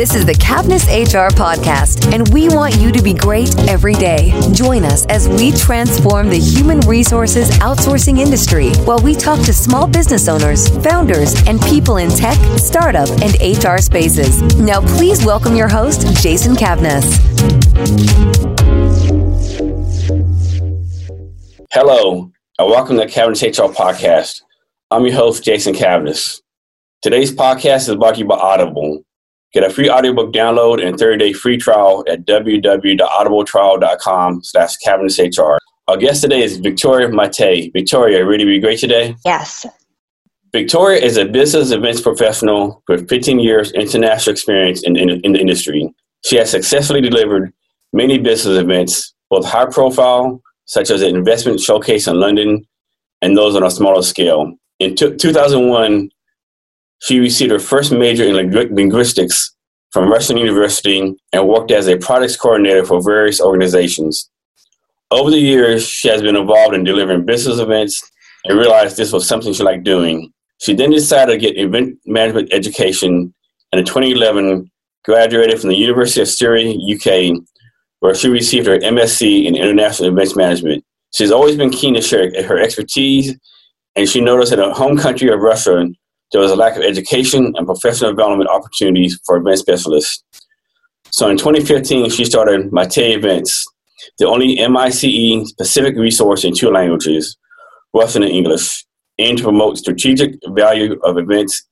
This is the Cavness HR podcast, and we want you to be great every day. Join us as we transform the human resources outsourcing industry while we talk to small business owners, founders, and people in tech, startup, and HR spaces. Now, please welcome your host, Jason Cavness. Hello, and welcome to the Cavness HR podcast. I'm your host, Jason Cavness. Today's podcast is brought to you by Audible. Get a free audiobook download and 30-day free trial at www.audibletrial.com slash cavnesshr. Our guest today is Victoria Matey. Victoria, ready to be great today? Yes. Victoria is a business events professional with 15 years international experience in, in, in the industry. She has successfully delivered many business events, both high profile, such as an investment showcase in London, and those on a smaller scale. In t- 2001, she received her first major in linguistics from Russian University and worked as a products coordinator for various organizations. Over the years, she has been involved in delivering business events and realized this was something she liked doing. She then decided to get event management education and in 2011 graduated from the University of Surrey, UK, where she received her MSc in International Events Management. She's always been keen to share her expertise, and she noticed in her home country of Russia, there was a lack of education and professional development opportunities for event specialists. So in 2015, she started Matey Events, the only MICE specific resource in two languages, Russian and English, aimed to promote strategic value of events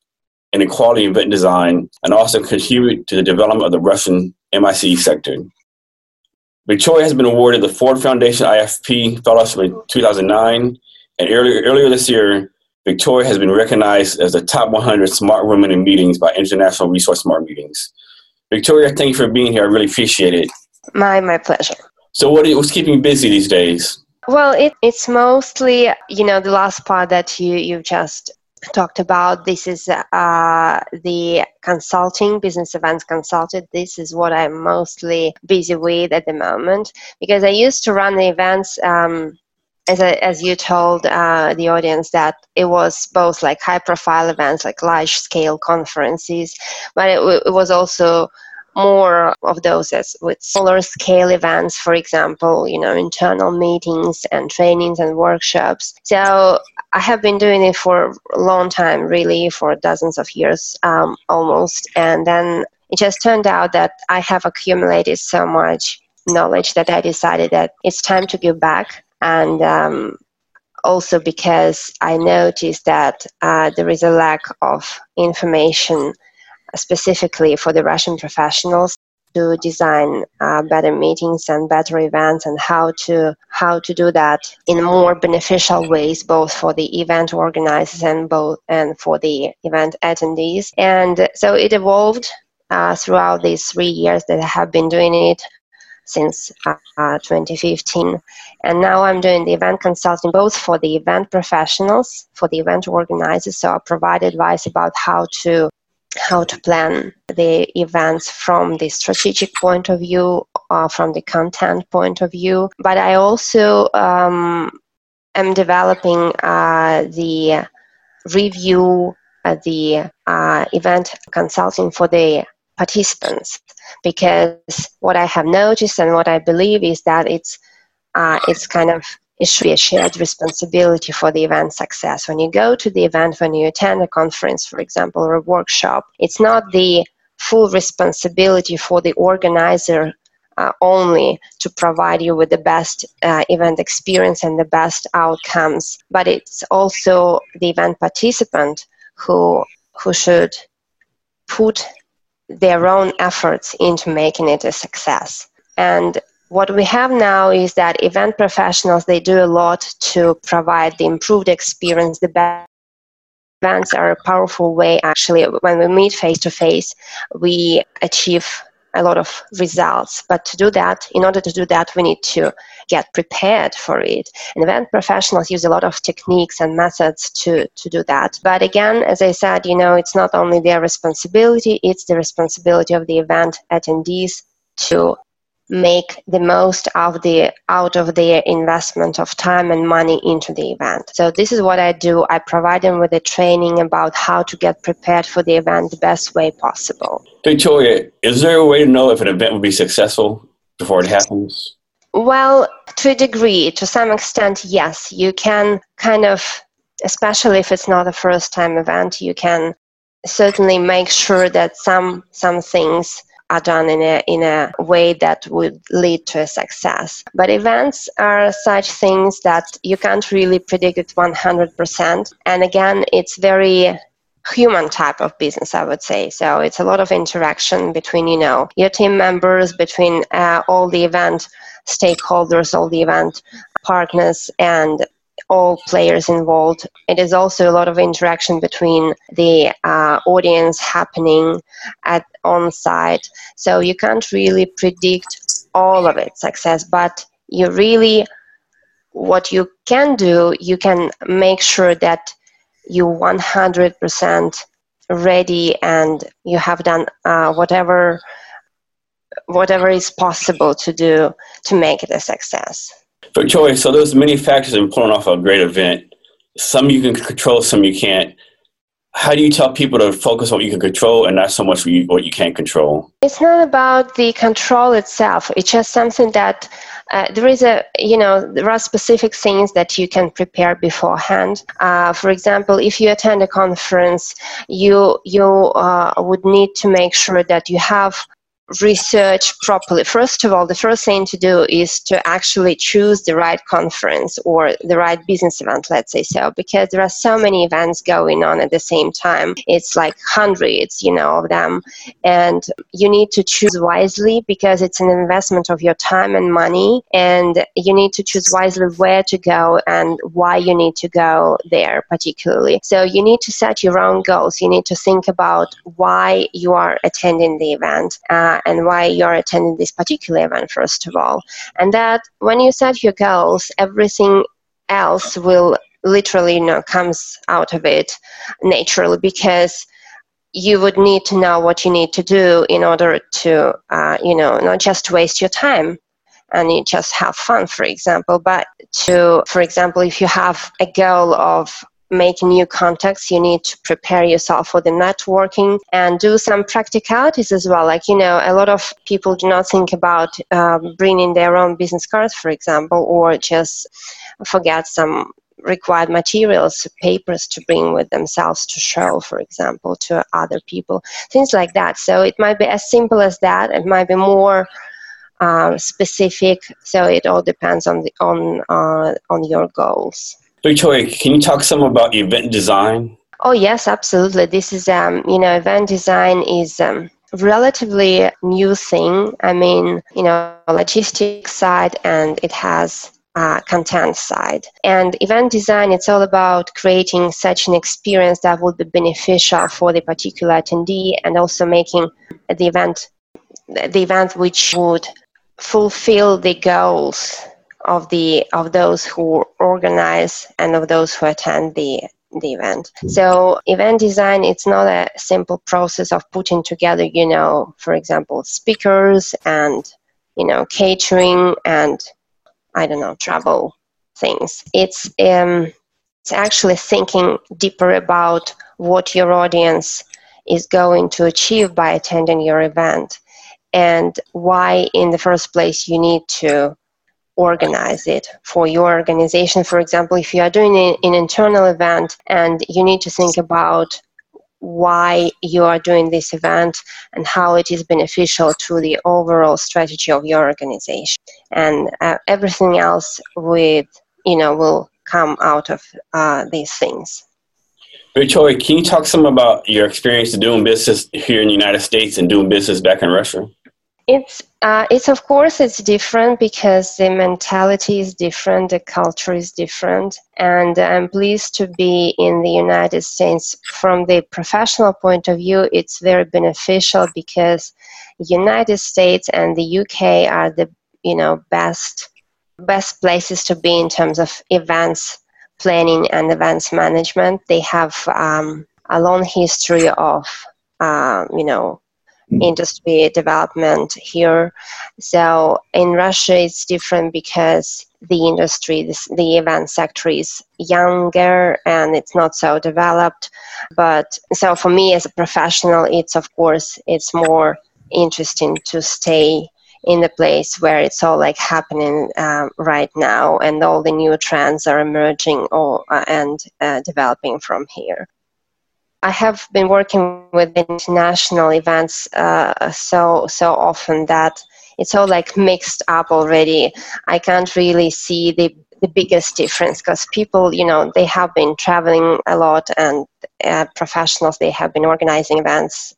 and equality event design, and also contribute to the development of the Russian MICE sector. Victoria has been awarded the Ford Foundation IFP Fellowship in 2009, and earlier, earlier this year, Victoria has been recognized as the top 100 smart women in meetings by International Resource Smart Meetings. Victoria, thank you for being here. I really appreciate it. My my pleasure. So, what what's keeping you busy these days? Well, it, it's mostly you know the last part that you you just talked about. This is uh, the consulting, business events consulted. This is what I'm mostly busy with at the moment because I used to run the events. Um, as, as you told uh, the audience that it was both like high profile events like large scale conferences but it, it was also more of those as with smaller scale events for example you know internal meetings and trainings and workshops. So i have been doing it for a long time really for dozens of years um, almost and then it just turned out that i have accumulated so much knowledge that i decided that it's time to give back and um, also because I noticed that uh, there is a lack of information specifically for the Russian professionals to design uh, better meetings and better events and how to how to do that in more beneficial ways both for the event organizers and both and for the event attendees. And so it evolved uh, throughout these three years that I have been doing it since uh, 2015. And now I'm doing the event consulting both for the event professionals, for the event organizers. So I provide advice about how to how to plan the events from the strategic point of view, uh, from the content point of view. But I also um, am developing uh, the review, uh, the uh, event consulting for the participants because what I have noticed and what I believe is that it's uh, it's kind of it should be a shared responsibility for the event success. When you go to the event, when you attend a conference, for example, or a workshop, it's not the full responsibility for the organizer uh, only to provide you with the best uh, event experience and the best outcomes, but it's also the event participant who who should put their own efforts into making it a success. And what we have now is that event professionals they do a lot to provide the improved experience the best events are a powerful way actually when we meet face to face we achieve a lot of results. But to do that in order to do that we need to get prepared for it. And event professionals use a lot of techniques and methods to to do that. But again as i said you know it's not only their responsibility it's the responsibility of the event attendees to make the most of the out of their investment of time and money into the event. So this is what I do. I provide them with a training about how to get prepared for the event the best way possible. Victoria, is there a way to know if an event will be successful before it happens? Well, to a degree, to some extent, yes. You can kind of, especially if it's not a first time event, you can certainly make sure that some some things are done in a in a way that would lead to a success. But events are such things that you can't really predict it 100%. And again, it's very human type of business i would say so it's a lot of interaction between you know your team members between uh, all the event stakeholders all the event partners and all players involved. It is also a lot of interaction between the uh, audience happening at on site. So you can't really predict all of its success, but you really what you can do, you can make sure that you 100% ready and you have done uh, whatever whatever is possible to do to make it a success. Victoria, so there's many factors in pulling off a great event. Some you can control, some you can't. How do you tell people to focus on what you can control and not so much what you, what you can't control? It's not about the control itself. It's just something that uh, there is a, you know, there are specific things that you can prepare beforehand. Uh, for example, if you attend a conference, you you uh, would need to make sure that you have research properly. First of all, the first thing to do is to actually choose the right conference or the right business event, let's say so, because there are so many events going on at the same time. It's like hundreds, you know, of them. And you need to choose wisely because it's an investment of your time and money. And you need to choose wisely where to go and why you need to go there, particularly. So you need to set your own goals. You need to think about why you are attending the event. Uh, and why you're attending this particular event, first of all. And that when you set your goals, everything else will literally you know comes out of it naturally because you would need to know what you need to do in order to uh, you know not just waste your time and you just have fun for example but to for example if you have a goal of making new contacts you need to prepare yourself for the networking and do some practicalities as well. Like you know a lot of people do not think about um, bringing their own business cards for example or just forget some required materials papers to bring with themselves to show for example to other people things like that. So it might be as simple as that. It might be more uh, specific. So it all depends on the on uh, on your goals Victoria, can you talk some about event design? Oh yes, absolutely. This is um, you know, event design is um, relatively new thing. I mean, you know, logistics side and it has uh, content side. And event design, it's all about creating such an experience that would be beneficial for the particular attendee and also making the event the event which would fulfill the goals of the of those who organize and of those who attend the the event. So event design it's not a simple process of putting together, you know, for example, speakers and you know, catering and I don't know, travel things. It's um it's actually thinking deeper about what your audience is going to achieve by attending your event and why in the first place you need to organize it for your organization. For example, if you are doing an internal event and you need to think about why you are doing this event and how it is beneficial to the overall strategy of your organization and uh, everything else with you know will come out of uh, these things Victoria, can you talk some about your experience doing business here in the United States and doing business back in Russia? It's uh, it's of course it's different because the mentality is different, the culture is different, and I'm pleased to be in the United States. From the professional point of view, it's very beneficial because United States and the UK are the you know best best places to be in terms of events planning and events management. They have um, a long history of uh, you know industry development here. So in Russia, it's different because the industry, the event sector is younger and it's not so developed. But so for me as a professional, it's of course it's more interesting to stay in the place where it's all like happening um, right now and all the new trends are emerging or, uh, and uh, developing from here I have been working with international events uh, so so often that it's all like mixed up already. I can't really see the the biggest difference because people, you know, they have been traveling a lot and uh, professionals, they have been organizing events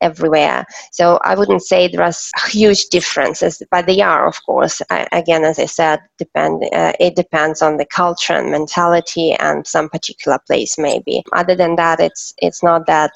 everywhere. So I wouldn't say there's huge differences, but they are, of course. I, again, as I said, depend. Uh, it depends on the culture and mentality and some particular place, maybe. Other than that, it's it's not that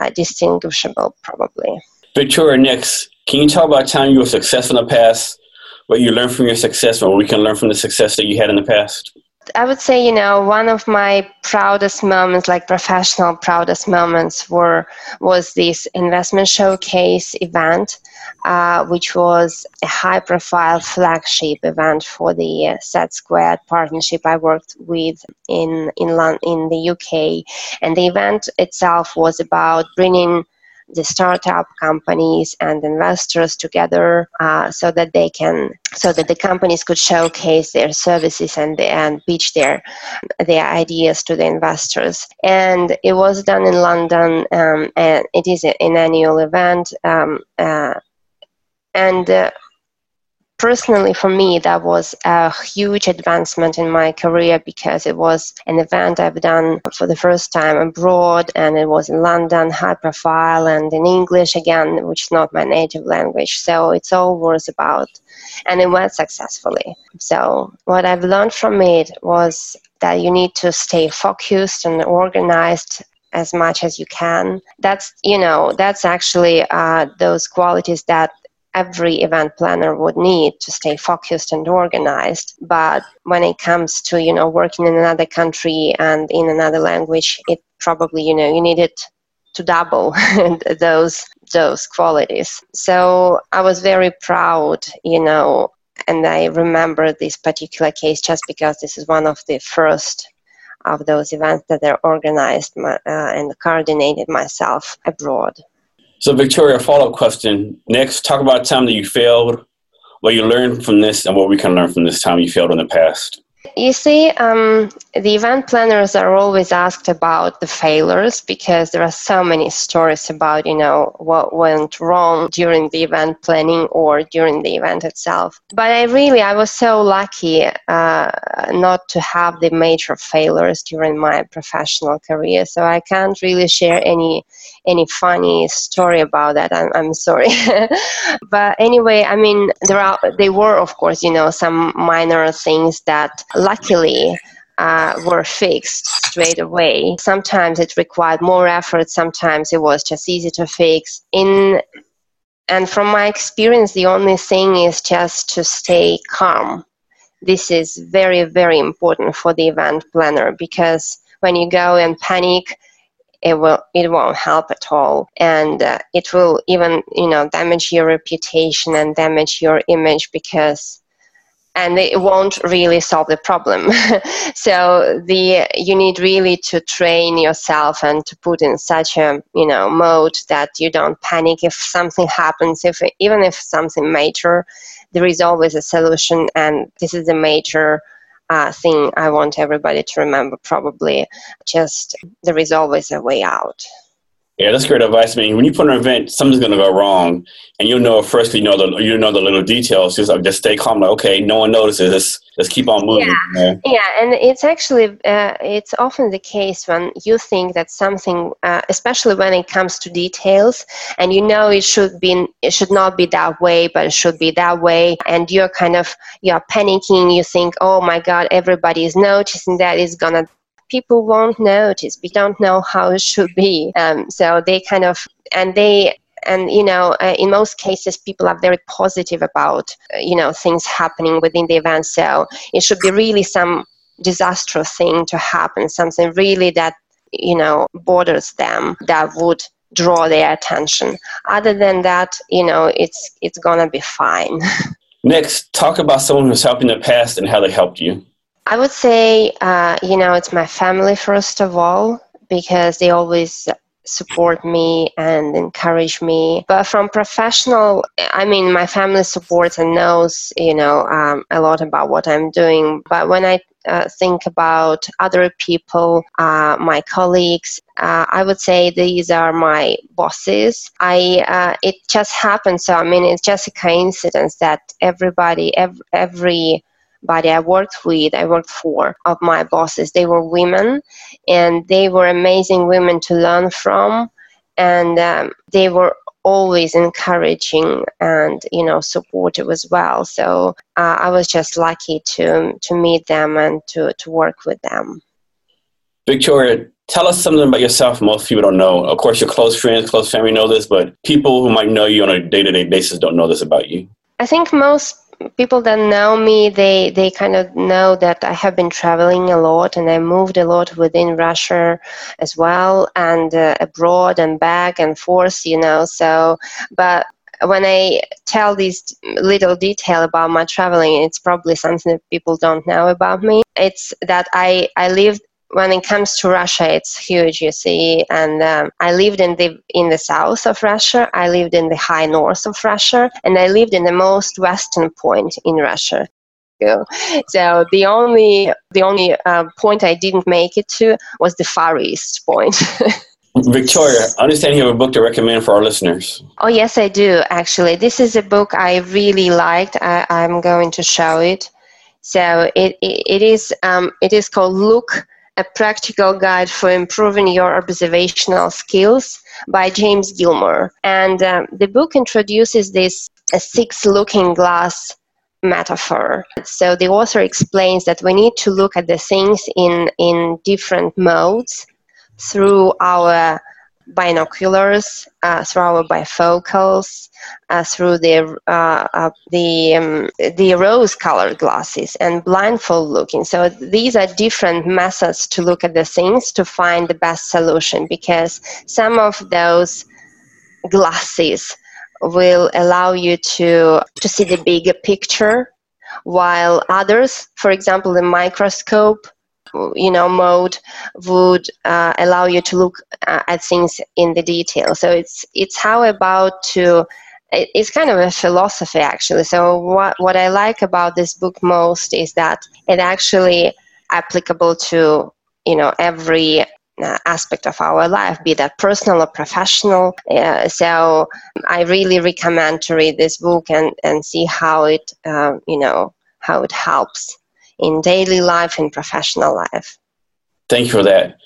uh, distinguishable, probably. Victoria, next, can you talk about a time you were successful in the past what you learned from your success or we can learn from the success that you had in the past? I would say, you know, one of my proudest moments, like professional proudest moments, were was this investment showcase event, uh, which was a high-profile flagship event for the SETsquared partnership I worked with in in in the UK, and the event itself was about bringing the startup companies and investors together uh, so that they can so that the companies could showcase their services and and pitch their their ideas to the investors. And it was done in london um, and it is an annual event um, uh, and uh, personally for me that was a huge advancement in my career because it was an event i've done for the first time abroad and it was in london high profile and in english again which is not my native language. So it's all was about and it went successfully. So what i've learned from it was that you need to stay focused and organized as much as you can. That's you know that's actually uh, those qualities that every event planner would need to stay focused and organized. But when it comes to you know working in another country and in another language it probably you know you need it to double those those qualities. So i was very proud you know and i remember this particular case just because this is one of the first of those events that are organized uh, and coordinated myself abroad so, Victoria, follow up question. Next, talk about time that you failed, what you learned from this, and what we can learn from this time you failed in the past. You see, um, the event planners are always asked about the failures because there are so many stories about, you know, what went wrong during the event planning or during the event itself. But I really, I was so lucky uh, not to have the major failures during my professional career. So I can't really share any any funny story about that. I'm, I'm sorry. but anyway, I mean, there are, they were, of course, you know, some minor things that luckily uh, were fixed straight away. Sometimes it required more effort. Sometimes it was just easy to fix. In and from my experience, the only thing is just to stay calm. This is very, very important for the event planner because when you go and panic, it will it won't help at all, and uh, it will even you know damage your reputation and damage your image because and it won't really solve the problem. so the you need really to train yourself and to put in such a you know mode that you don't panic if something happens. If even if something major, there is always a solution, and this is a major. Uh, thing I want everybody to remember probably just there is always a way out. Yeah, that's great advice. I mean, when you put an event, something's going to go wrong, and you'll know first. You know the you know the little details. Just like, just stay calm. Like, okay, no one notices. Let's let's keep on moving. Yeah, yeah, and it's actually uh, it's often the case when you think that something, uh, especially when it comes to details, and you know it should be it should not be that way, but it should be that way, and you're kind of you're panicking. You think, oh my God, everybody is noticing that. It's gonna people won't notice. We don't know how it should be. Um, so they kind of, and they, and you know, uh, in most cases, people are very positive about, uh, you know, things happening within the event. So it should be really some disastrous thing to happen, something really that, you know, borders them that would draw their attention. Other than that, you know, it's it's gonna be fine. Next, talk about someone who's helped in the past and how they helped you. I would say, uh, you know, it's my family first of all because they always support me and encourage me. But from professional, I mean, my family supports and knows, you know, um, a lot about what I'm doing. But when I uh, think about other people, uh, my colleagues, uh, I would say these are my bosses. I uh, it just happened. So I mean, it's just a coincidence that everybody, every, every body I worked with, I worked for, of my bosses, they were women, and they were amazing women to learn from, and um, they were always encouraging and you know supportive as well. So uh, I was just lucky to to meet them and to to work with them. Victoria, tell us something about yourself most people don't know. Of course, your close friends, close family know this, but people who might know you on a day to day basis don't know this about you. I think most people that know me they they kind of know that i have been traveling a lot and i moved a lot within russia as well and uh, abroad and back and forth you know so but when i tell this little detail about my traveling it's probably something that people don't know about me. It's that i i lived when it comes to Russia, it's huge, you see. And um, I lived in the in the south of Russia. I lived in the high north of Russia, and I lived in the most western point in Russia. So the only the only uh, point I didn't make it to was the far east point. Victoria, I understand you have a book to recommend for our listeners. Oh yes, I do. Actually, this is a book I really liked. I, am going to show it. So it it, it is um, it is called Look a Practical Guide for Improving Your Observational Skills by James Gilmore. And um, the book introduces this six looking glass metaphor. So the author explains that we need to look at the things in, in different modes through our binoculars, uh, through our bifocals, uh, through the uh, uh, the um, the rose-colored glasses, and blindfold looking. So these are different methods to look at the things to find the best solution. Because some of those glasses will allow you to to see the bigger picture, while others, for example, the microscope you know mode would uh, allow you to look uh, at things in the detail. So it's it's how about to it's kind of a philosophy actually. So what what i like about this book most is that it actually applicable to you know every uh, aspect of our life, be that personal or professional. Uh, so I really recommend to read this book and, and see how it, uh, you know, how it helps in daily life and professional life. Thank you for that.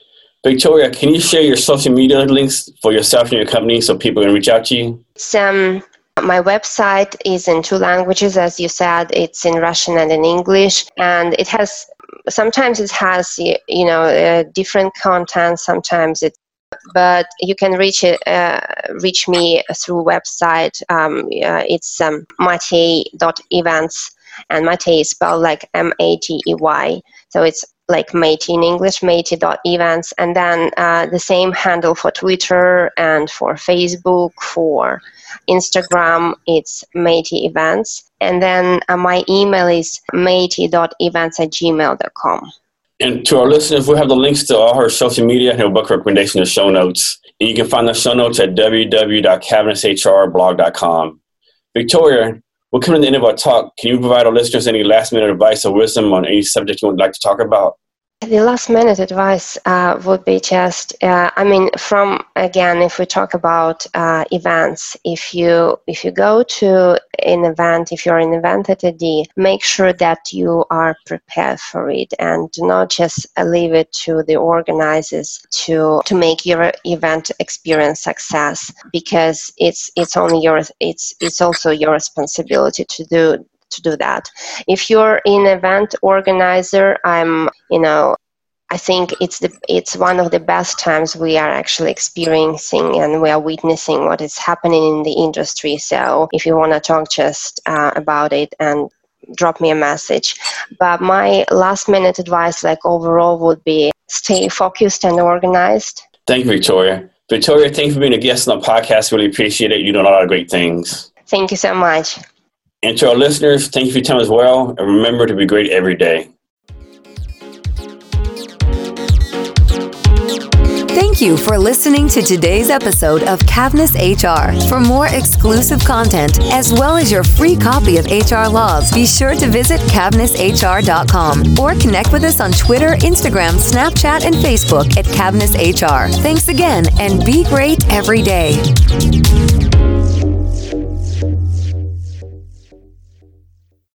Victoria, can you share your social media links for yourself and your company so people can reach out to you? Um, my website is in two languages, as you said. It's in Russian and in English, and it has sometimes it has you know uh, different content. Sometimes it, but you can reach it uh, reach me through website. Um, uh, it's um, and Matey is spelled like M A T E Y. So it's like Matey in English, Matey.events. And then uh, the same handle for Twitter and for Facebook, for Instagram, it's Matey Events. And then uh, my email is matey.events at gmail.com. And to our listeners, we have the links to all her social media and her book recommendation in the show notes. And you can find the show notes at www.cavnesshrblog.com. Victoria, we're coming to the end of our talk. Can you provide our listeners any last minute advice or wisdom on any subject you would like to talk about? The last minute advice uh, would be just, uh, I mean, from again, if we talk about uh, events, if you if you go to an event, if you're an event attendee, make sure that you are prepared for it and do not just leave it to the organizers to to make your event experience success because it's it's only your it's it's also your responsibility to do to do that. If you're an event organizer, I'm, you know, I think it's the it's one of the best times we are actually experiencing and we are witnessing what is happening in the industry. So if you want to talk just uh, about it and drop me a message. But my last minute advice, like overall, would be stay focused and organized. Thank you, Victoria. Victoria, thank you for being a guest on the podcast. Really appreciate it. You're doing a lot of great things. Thank you so much. And to our listeners, thank you for your time as well. And remember to be great every day. Thank you for listening to today's episode of Cavness HR. For more exclusive content, as well as your free copy of HR Laws, be sure to visit cavnesshr.com or connect with us on Twitter, Instagram, Snapchat, and Facebook at Cavness HR. Thanks again, and be great every day.